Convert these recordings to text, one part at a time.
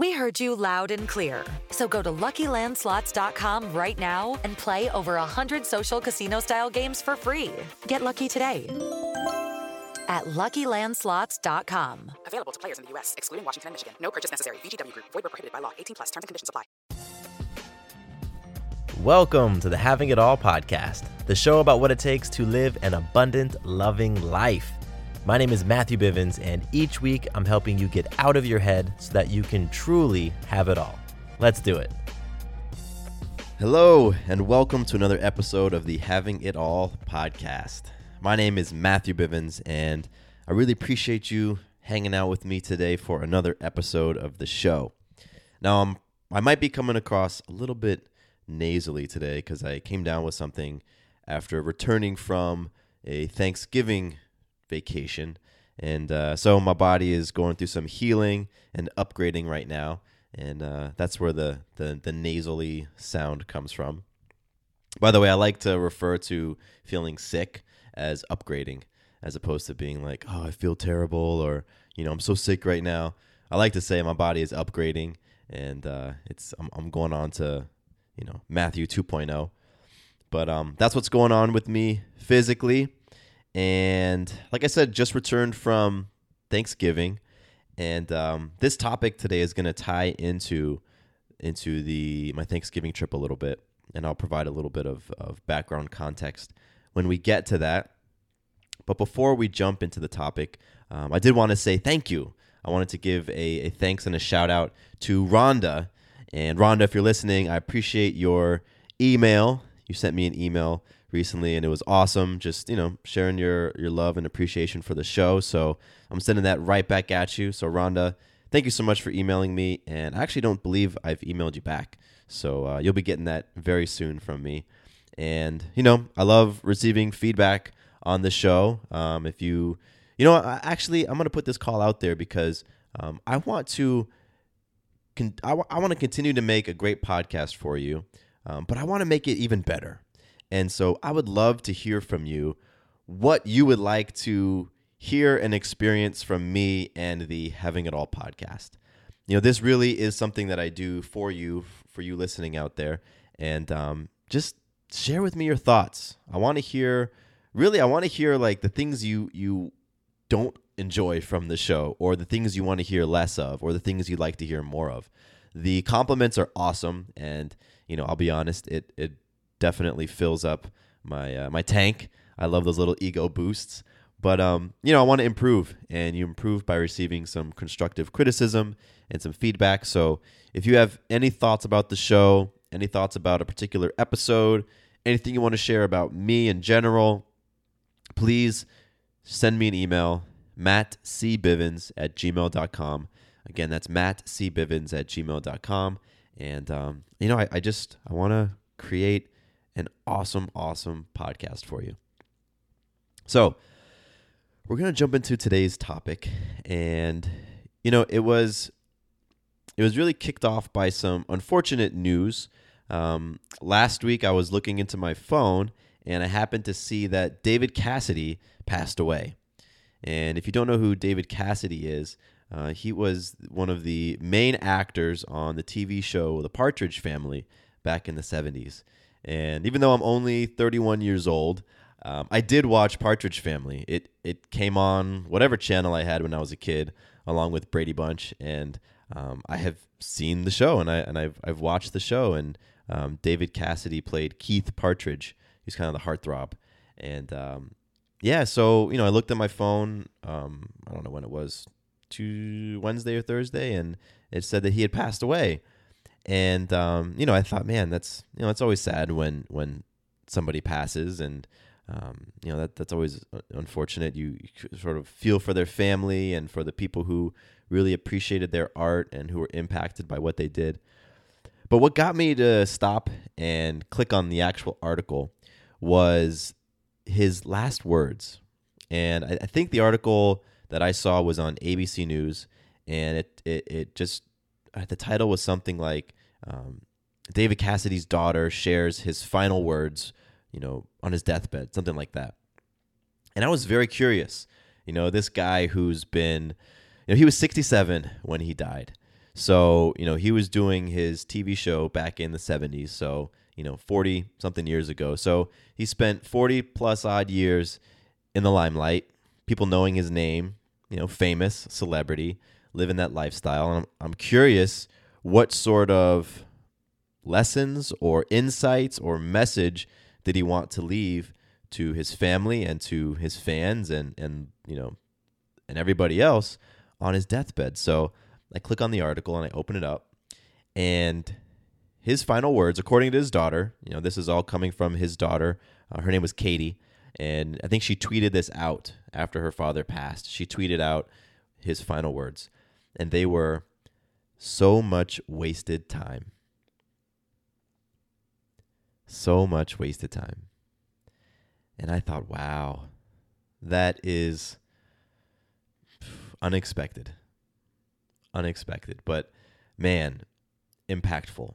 We heard you loud and clear. So go to LuckyLandSlots.com right now and play over 100 social casino style games for free. Get lucky today at LuckyLandSlots.com. Available to players in the U.S., excluding Washington and Michigan. No purchase necessary. VGW Group, void were prohibited by law. 18 plus terms and conditions apply. Welcome to the Having It All podcast, the show about what it takes to live an abundant, loving life. My name is Matthew Bivens, and each week I'm helping you get out of your head so that you can truly have it all. Let's do it. Hello, and welcome to another episode of the Having It All podcast. My name is Matthew Bivens, and I really appreciate you hanging out with me today for another episode of the show. Now, I'm, I might be coming across a little bit nasally today because I came down with something after returning from a Thanksgiving vacation. And uh, so my body is going through some healing and upgrading right now. And uh, that's where the, the, the nasally sound comes from. By the way, I like to refer to feeling sick as upgrading as opposed to being like, oh, I feel terrible or, you know, I'm so sick right now. I like to say my body is upgrading and uh, it's I'm, I'm going on to you know Matthew 2.0. But um, that's what's going on with me physically, and like I said, just returned from Thanksgiving, and um, this topic today is going to tie into into the my Thanksgiving trip a little bit, and I'll provide a little bit of, of background context when we get to that. But before we jump into the topic, um, I did want to say thank you. I wanted to give a, a thanks and a shout out to Rhonda and Rhonda, if you're listening, I appreciate your email. You sent me an email recently and it was awesome just you know sharing your your love and appreciation for the show. So i'm sending that right back at you. So rhonda thank you so much for emailing me and i actually don't believe i've emailed you back. So uh, you'll be getting that very soon from me. And you know i love receiving feedback on the show. Um, if you you know actually i'm going to put this call out there because um, i want to con- I, w- I want to continue to make a great podcast for you, um, but I want to make it even better. And so I would love to hear from you what you would like to hear and experience from me and the Having It All podcast. You know, this really is something that I do for you, for you listening out there. And um, just share with me your thoughts. I want to hear, really, I want to hear like the things you you don't enjoy from the show or the things you want to hear less of or the things you'd like to hear more of. The compliments are awesome and you know, I'll be honest, it it definitely fills up my uh, my tank. I love those little ego boosts. But um, you know, I want to improve and you improve by receiving some constructive criticism and some feedback. So, if you have any thoughts about the show, any thoughts about a particular episode, anything you want to share about me in general, please send me an email mattcbivens at gmail.com. Again, that's mattcbivens at gmail.com. And, um, you know, I, I just, I want to create an awesome, awesome podcast for you. So we're going to jump into today's topic. And, you know, it was, it was really kicked off by some unfortunate news. Um, last week, I was looking into my phone and I happened to see that David Cassidy passed away. And if you don't know who David Cassidy is, uh, he was one of the main actors on the TV show The Partridge Family back in the 70s. And even though I'm only 31 years old, um, I did watch Partridge Family. It it came on whatever channel I had when I was a kid, along with Brady Bunch, and um, I have seen the show and I and I've I've watched the show. And um, David Cassidy played Keith Partridge. He's kind of the heartthrob, and um, yeah, so you know, I looked at my phone. Um, I don't know when it was, to Wednesday or Thursday, and it said that he had passed away. And um, you know, I thought, man, that's you know, it's always sad when when somebody passes, and um, you know that that's always unfortunate. You, you sort of feel for their family and for the people who really appreciated their art and who were impacted by what they did. But what got me to stop and click on the actual article was his last words. And I, I think the article that I saw was on ABC News, and it it, it just uh, the title was something like um, David Cassidy's daughter shares his final words, you know, on his deathbed, something like that. And I was very curious. You know, this guy who's been, you know, he was 67 when he died. So, you know, he was doing his TV show back in the 70s. So, you know, 40 something years ago. So he spent 40 plus odd years in the limelight, people knowing his name, you know, famous celebrity, living that lifestyle. And I'm, I'm curious what sort of lessons or insights or message did he want to leave to his family and to his fans and, and you know, and everybody else on his deathbed. So, I click on the article and I open it up, and his final words, according to his daughter, you know, this is all coming from his daughter. Uh, her name was Katie, and I think she tweeted this out after her father passed. She tweeted out his final words, and they were so much wasted time. So much wasted time. And I thought, wow, that is unexpected unexpected, but man, impactful.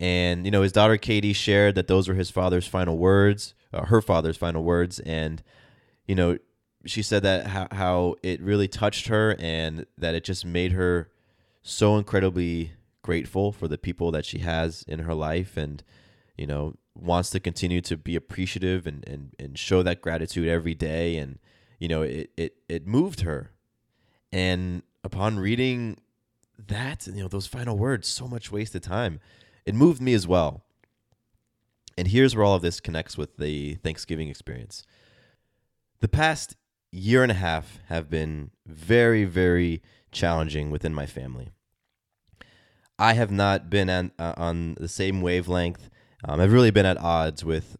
And you know, his daughter Katie shared that those were his father's final words, uh, her father's final words, and you know, she said that how, how it really touched her and that it just made her so incredibly grateful for the people that she has in her life and you know wants to continue to be appreciative and, and, and show that gratitude every day. And you know it, it it moved her. And upon reading that you know those final words so much wasted time it moved me as well. And here's where all of this connects with the Thanksgiving experience. The past year and a half have been very, very challenging within my family. I have not been on, uh, on the same wavelength. Um, I've really been at odds with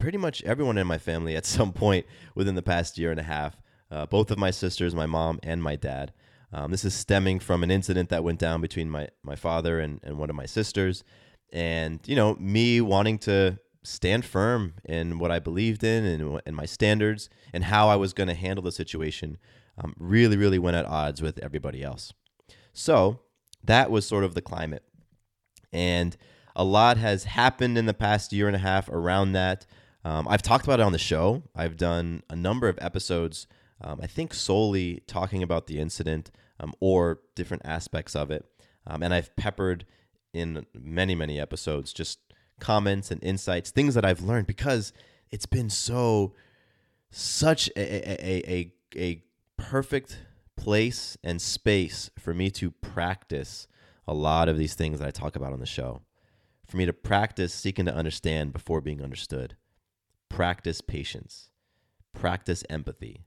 pretty much everyone in my family at some point within the past year and a half. Uh, both of my sisters, my mom, and my dad. Um, this is stemming from an incident that went down between my, my father and, and one of my sisters. And, you know, me wanting to stand firm in what I believed in and, and my standards and how I was going to handle the situation um, really, really went at odds with everybody else. So that was sort of the climate. And a lot has happened in the past year and a half around that. Um, I've talked about it on the show. I've done a number of episodes um, I think solely talking about the incident um, or different aspects of it. Um, and I've peppered in many, many episodes just comments and insights, things that I've learned because it's been so, such a, a, a, a perfect place and space for me to practice a lot of these things that I talk about on the show. For me to practice seeking to understand before being understood, practice patience, practice empathy,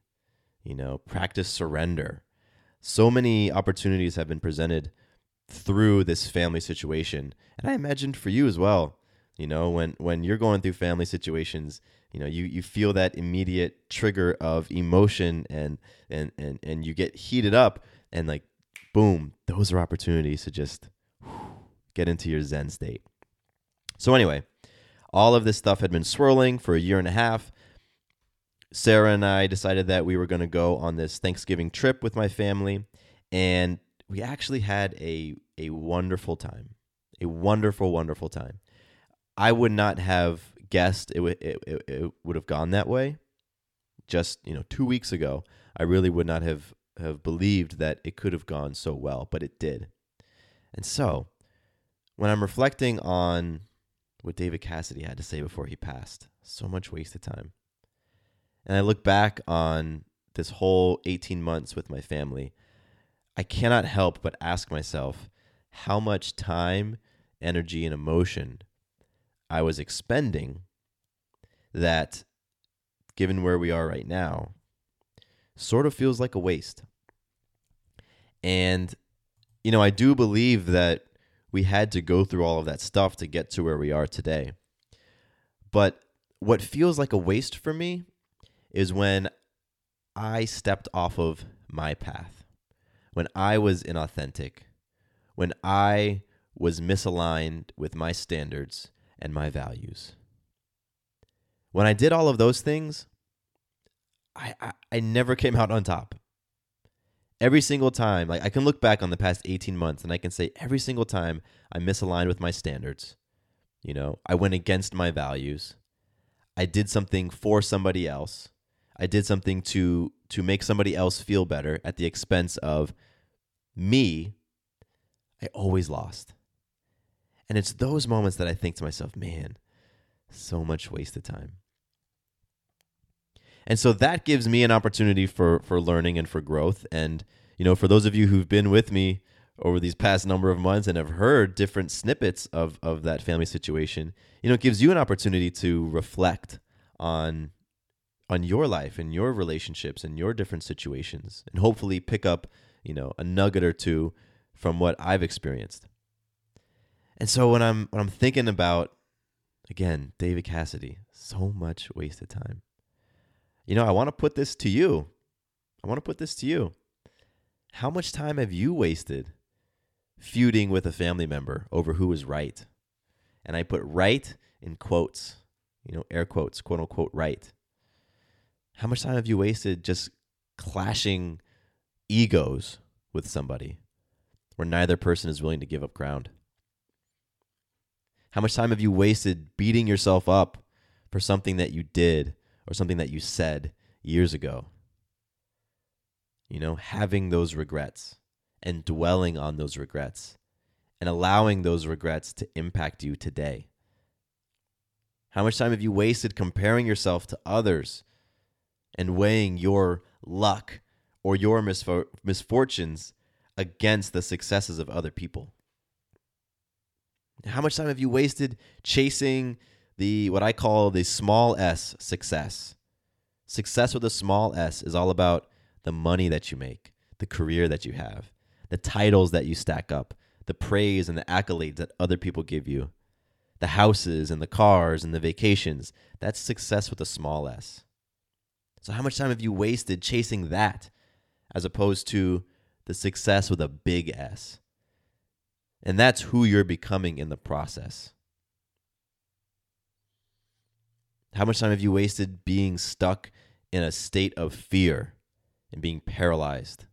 you know, practice surrender. So many opportunities have been presented through this family situation. And I imagine for you as well, You know, when when you're going through family situations, you know, you you feel that immediate trigger of emotion and and and and you get heated up and like boom, those are opportunities to just get into your zen state. So anyway, all of this stuff had been swirling for a year and a half. Sarah and I decided that we were going to go on this Thanksgiving trip with my family and we actually had a a wonderful time. A wonderful wonderful time. I would not have guessed it would it, it, it would have gone that way. Just you know, two weeks ago, I really would not have have believed that it could have gone so well, but it did. And so, when I'm reflecting on what David Cassidy had to say before he passed, so much wasted time. And I look back on this whole 18 months with my family, I cannot help but ask myself how much time, energy, and emotion I was expending that, given where we are right now, sort of feels like a waste. And, you know, I do believe that we had to go through all of that stuff to get to where we are today. But what feels like a waste for me is when I stepped off of my path, when I was inauthentic, when I was misaligned with my standards and my values. When I did all of those things, I, I, I never came out on top. Every single time, like I can look back on the past 18 months and I can say every single time I misaligned with my standards. You know, I went against my values. I did something for somebody else. I did something to to make somebody else feel better at the expense of me. I always lost. And it's those moments that I think to myself, man, so much wasted time. And so that gives me an opportunity for for learning and for growth. And you know, for those of you who've been with me over these past number of months and have heard different snippets of of that family situation, you know, it gives you an opportunity to reflect on on your life and your relationships and your different situations and hopefully pick up, you know, a nugget or two from what I've experienced. And so when I'm when I'm thinking about again, David Cassidy, so much wasted time. You know, I want to put this to you. I want to put this to you. How much time have you wasted feuding with a family member over who is right? And I put right in quotes, you know, air quotes, quote unquote, right. How much time have you wasted just clashing egos with somebody where neither person is willing to give up ground? How much time have you wasted beating yourself up for something that you did or something that you said years ago? You know, having those regrets and dwelling on those regrets and allowing those regrets to impact you today. How much time have you wasted comparing yourself to others and weighing your luck or your misfor- misfortunes against the successes of other people? How much time have you wasted chasing the what I call the small s success? Success with a small s is all about the money that you make, the career that you have, the titles that you stack up, the praise and the accolades that other people give you, the houses and the cars and the vacations. That's success with a small s. So, how much time have you wasted chasing that as opposed to the success with a big S? And that's who you're becoming in the process. How much time have you wasted being stuck in a state of fear and being paralyzed?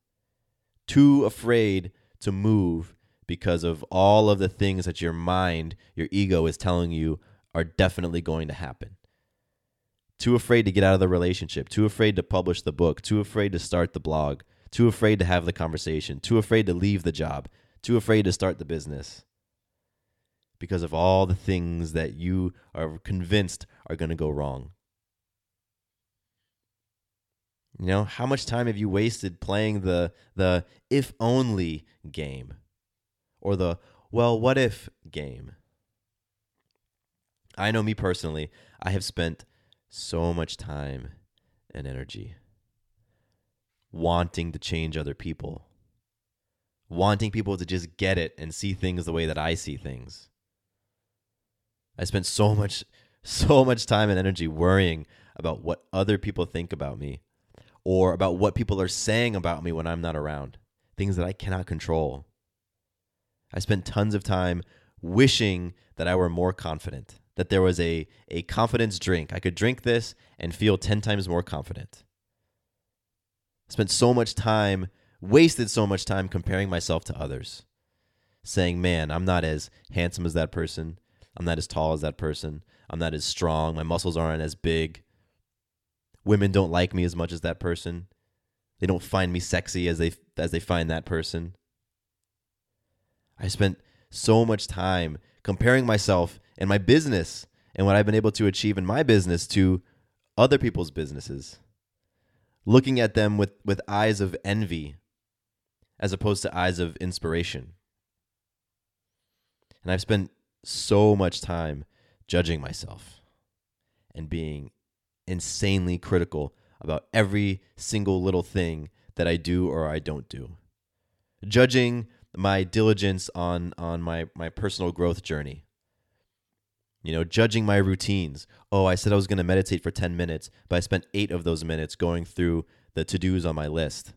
Too afraid to move because of all of the things that your mind, your ego is telling you are definitely going to happen. Too afraid to get out of the relationship, too afraid to publish the book, too afraid to start the blog, too afraid to have the conversation, too afraid to leave the job, too afraid to start the business. Because of all the things that you are convinced are going to go wrong. You know, how much time have you wasted playing the the if only game? Or the well, what if game? I know me personally, I have spent so much time and energy wanting to change other people wanting people to just get it and see things the way that I see things. I spent so much, so much time and energy worrying about what other people think about me or about what people are saying about me when I'm not around, things that I cannot control. I spent tons of time wishing that I were more confident, that there was a, a confidence drink. I could drink this and feel 10 times more confident. Spent so much time, wasted so much time comparing myself to others, saying, man, I'm not as handsome as that person. I'm not as tall as that person. I'm not as strong. My muscles aren't as big. Women don't like me as much as that person. They don't find me sexy as they as they find that person. I spent so much time comparing myself and my business and what I've been able to achieve in my business to other people's businesses. Looking at them with, with eyes of envy as opposed to eyes of inspiration. And I've spent so much time judging myself and being insanely critical about every single little thing that I do or I don't do. Judging my diligence on on my my personal growth journey. You know, judging my routines. Oh, I said I was going to meditate for 10 minutes, but I spent 8 of those minutes going through the to-dos on my list.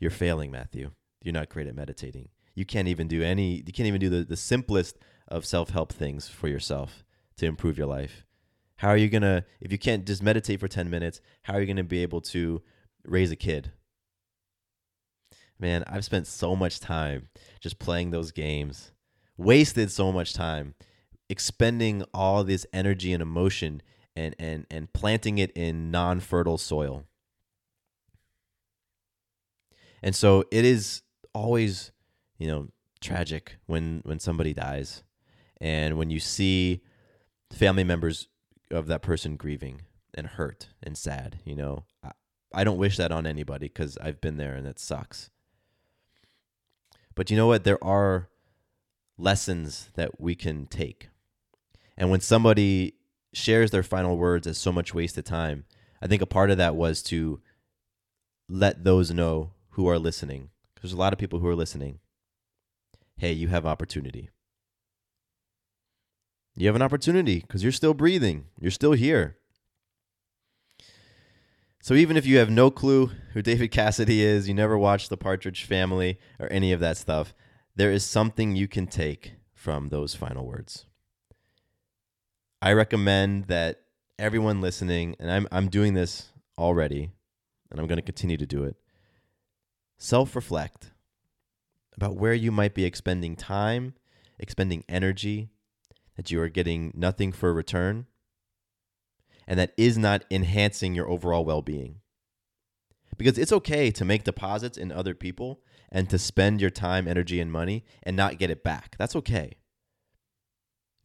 You're failing, Matthew. You're not great at meditating. You can't even do any you can't even do the, the simplest of self-help things for yourself to improve your life. How are you going to, if you can't just meditate for 10 minutes, how are you going to be able to raise a kid? Man, I've spent so much time just playing those games, wasted so much time expending all this energy and emotion and, and, and planting it in non fertile soil. And so it is always, you know, tragic when, when somebody dies and when you see family members of that person grieving and hurt and sad. You know, I, I don't wish that on anybody because I've been there and it sucks. But you know what? There are lessons that we can take. And when somebody shares their final words as so much wasted time, I think a part of that was to let those know who are listening. There's a lot of people who are listening. Hey, you have opportunity. You have an opportunity because you're still breathing, you're still here. So even if you have no clue who David Cassidy is, you never watched The Partridge Family or any of that stuff, there is something you can take from those final words. I recommend that everyone listening, and I'm I'm doing this already, and I'm going to continue to do it. Self-reflect about where you might be expending time, expending energy, that you are getting nothing for return, and that is not enhancing your overall well being. Because it's okay to make deposits in other people and to spend your time, energy, and money and not get it back. That's okay.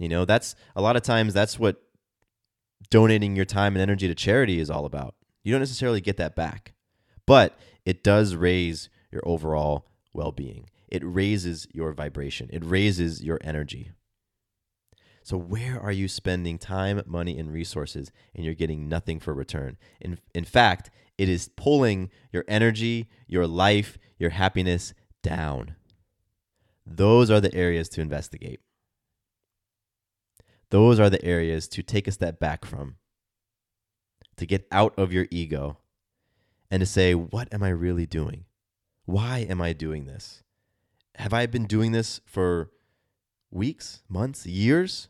You know, that's a lot of times that's what donating your time and energy to charity is all about. You don't necessarily get that back, but it does raise your overall well being. It raises your vibration, it raises your energy. So where are you spending time, money, and resources and you're getting nothing for return? In, in fact, it is pulling your energy, your life, your happiness down. Those are the areas to investigate. Those are the areas to take a step back from, to get out of your ego and to say, what am I really doing? Why am I doing this? Have I been doing this for weeks, months, years?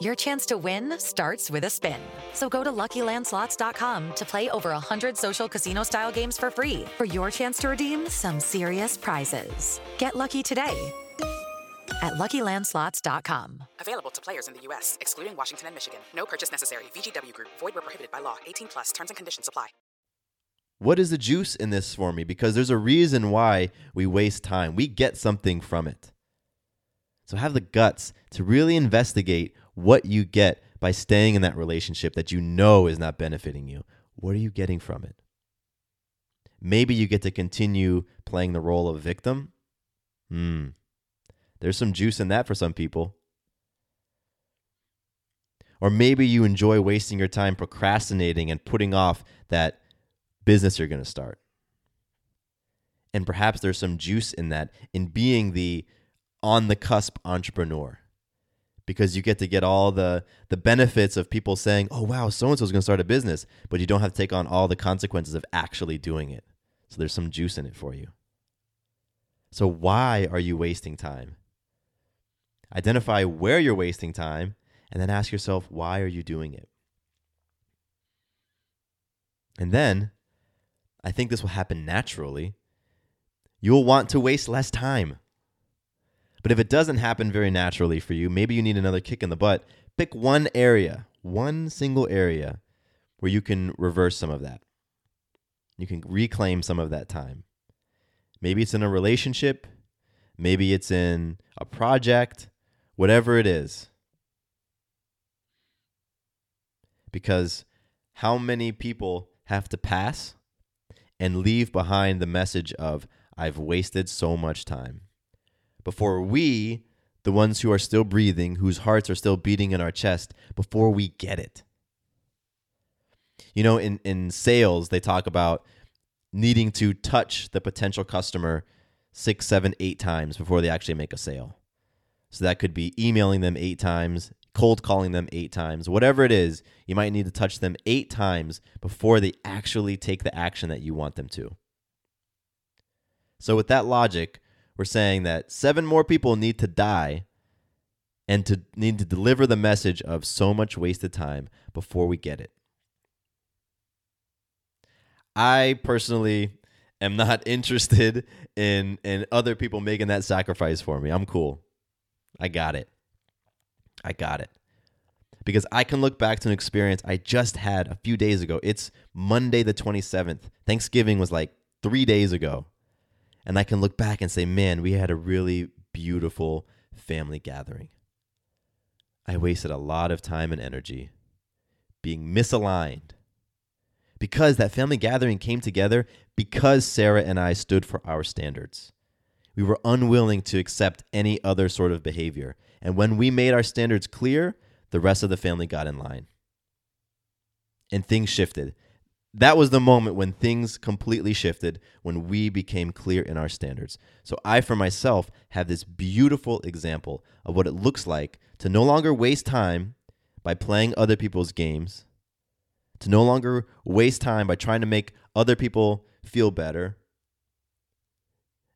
your chance to win starts with a spin. So go to luckylandslots.com to play over 100 social casino style games for free for your chance to redeem some serious prizes. Get lucky today at luckylandslots.com. Available to players in the U.S., excluding Washington and Michigan. No purchase necessary. VGW Group, void were prohibited by law. 18 plus terms and conditions apply. What is the juice in this for me? Because there's a reason why we waste time. We get something from it. So have the guts to really investigate what you get by staying in that relationship that you know is not benefiting you. What are you getting from it? Maybe you get to continue playing the role of victim. Hmm. There's some juice in that for some people. Or maybe you enjoy wasting your time procrastinating and putting off that business you're going to start. And perhaps there's some juice in that, in being the on the cusp entrepreneur. Because you get to get all the, the benefits of people saying, oh, wow, so and so is going to start a business, but you don't have to take on all the consequences of actually doing it. So there's some juice in it for you. So, why are you wasting time? Identify where you're wasting time and then ask yourself, why are you doing it? And then, I think this will happen naturally. You'll want to waste less time. But if it doesn't happen very naturally for you, maybe you need another kick in the butt. Pick one area, one single area where you can reverse some of that. You can reclaim some of that time. Maybe it's in a relationship, maybe it's in a project, whatever it is. Because how many people have to pass and leave behind the message of, I've wasted so much time? Before we, the ones who are still breathing, whose hearts are still beating in our chest, before we get it. You know, in, in sales, they talk about needing to touch the potential customer six, seven, eight times before they actually make a sale. So that could be emailing them eight times, cold calling them eight times, whatever it is, you might need to touch them eight times before they actually take the action that you want them to. So, with that logic, we're saying that seven more people need to die and to need to deliver the message of so much wasted time before we get it. I personally am not interested in in other people making that sacrifice for me. I'm cool. I got it. I got it. Because I can look back to an experience I just had a few days ago. It's Monday the 27th. Thanksgiving was like 3 days ago. And I can look back and say, "Man, we had a really beautiful family gathering." I wasted a lot of time and energy being misaligned because that family gathering came together because Sarah and I stood for our standards. We were unwilling to accept any other sort of behavior. And when we made our standards clear, the rest of the family got in line. And things shifted. That was the moment when things completely shifted, when we became clear in our standards. So, I, for myself, have this beautiful example of what it looks like to no longer waste time by playing other people's games to no longer waste time by trying to make other people feel better,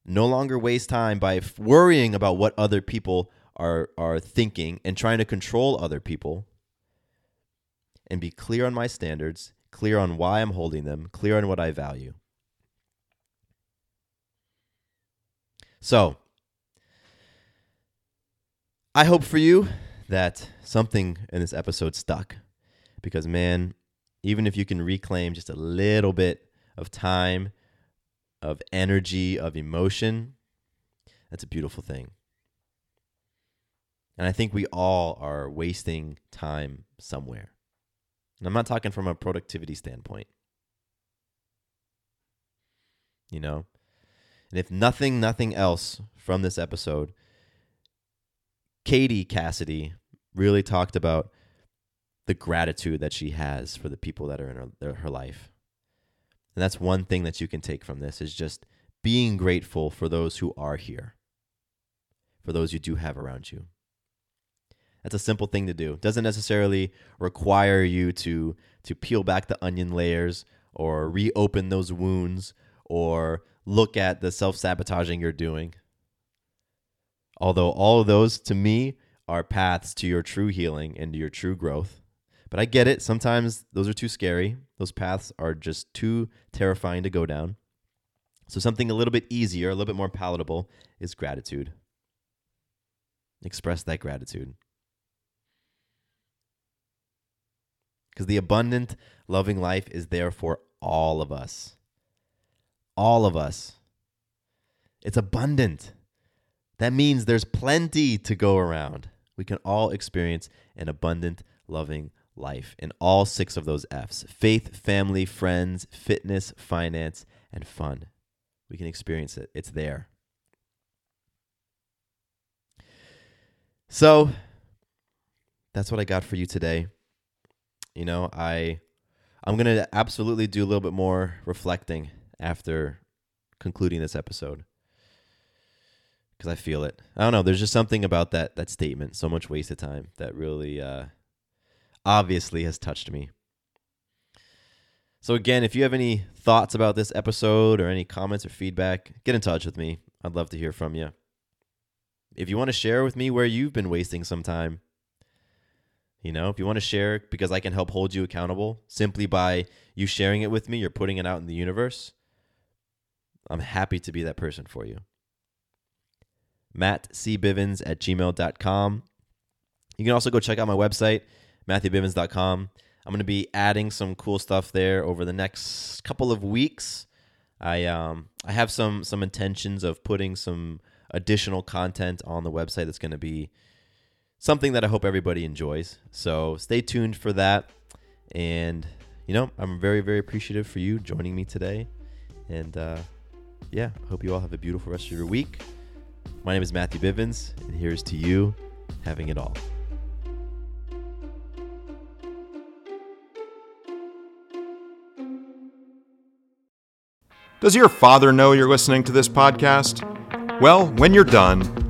no longer waste time by worrying about what other people are, are thinking and trying to control other people, and be clear on my standards, clear on why I'm holding them, clear on what I value. So, I hope for you that something in this episode stuck because, man, even if you can reclaim just a little bit of time, of energy, of emotion, that's a beautiful thing. And I think we all are wasting time somewhere. And I'm not talking from a productivity standpoint. You know? And if nothing, nothing else from this episode, Katie Cassidy really talked about the gratitude that she has for the people that are in her, her life. And that's one thing that you can take from this is just being grateful for those who are here, for those you do have around you. That's a simple thing to do. Doesn't necessarily require you to to peel back the onion layers or reopen those wounds or look at the self-sabotaging you're doing. Although all of those to me are paths to your true healing and to your true growth. But I get it. Sometimes those are too scary. Those paths are just too terrifying to go down. So something a little bit easier, a little bit more palatable is gratitude. express that gratitude. Because the abundant, loving life is there for all of us. All of us. It's abundant. That means there's plenty to go around. We can all experience an abundant, loving life in all six of those F's faith, family, friends, fitness, finance, and fun. We can experience it. It's there. So that's what I got for you today. You know, I I'm going to absolutely do a little bit more reflecting after concluding this episode. Cuz I feel it. I don't know, there's just something about that that statement, so much wasted time that really uh obviously has touched me. So again, if you have any thoughts about this episode or any comments or feedback, get in touch with me. I'd love to hear from you. If you want to share with me where you've been wasting some time, you know, if you want to share because I can help hold you accountable simply by you sharing it with me, you're putting it out in the universe. I'm happy to be that person for you. MattCBivens at gmail.com. You can also go check out my website, MatthewBivens.com. I'm going to be adding some cool stuff there over the next couple of weeks. I um I have some some intentions of putting some additional content on the website that's going to be something that I hope everybody enjoys. So stay tuned for that. And you know, I'm very very appreciative for you joining me today. And uh, yeah, I hope you all have a beautiful rest of your week. My name is Matthew Bivens, and here's to you having it all. Does your father know you're listening to this podcast? Well, when you're done,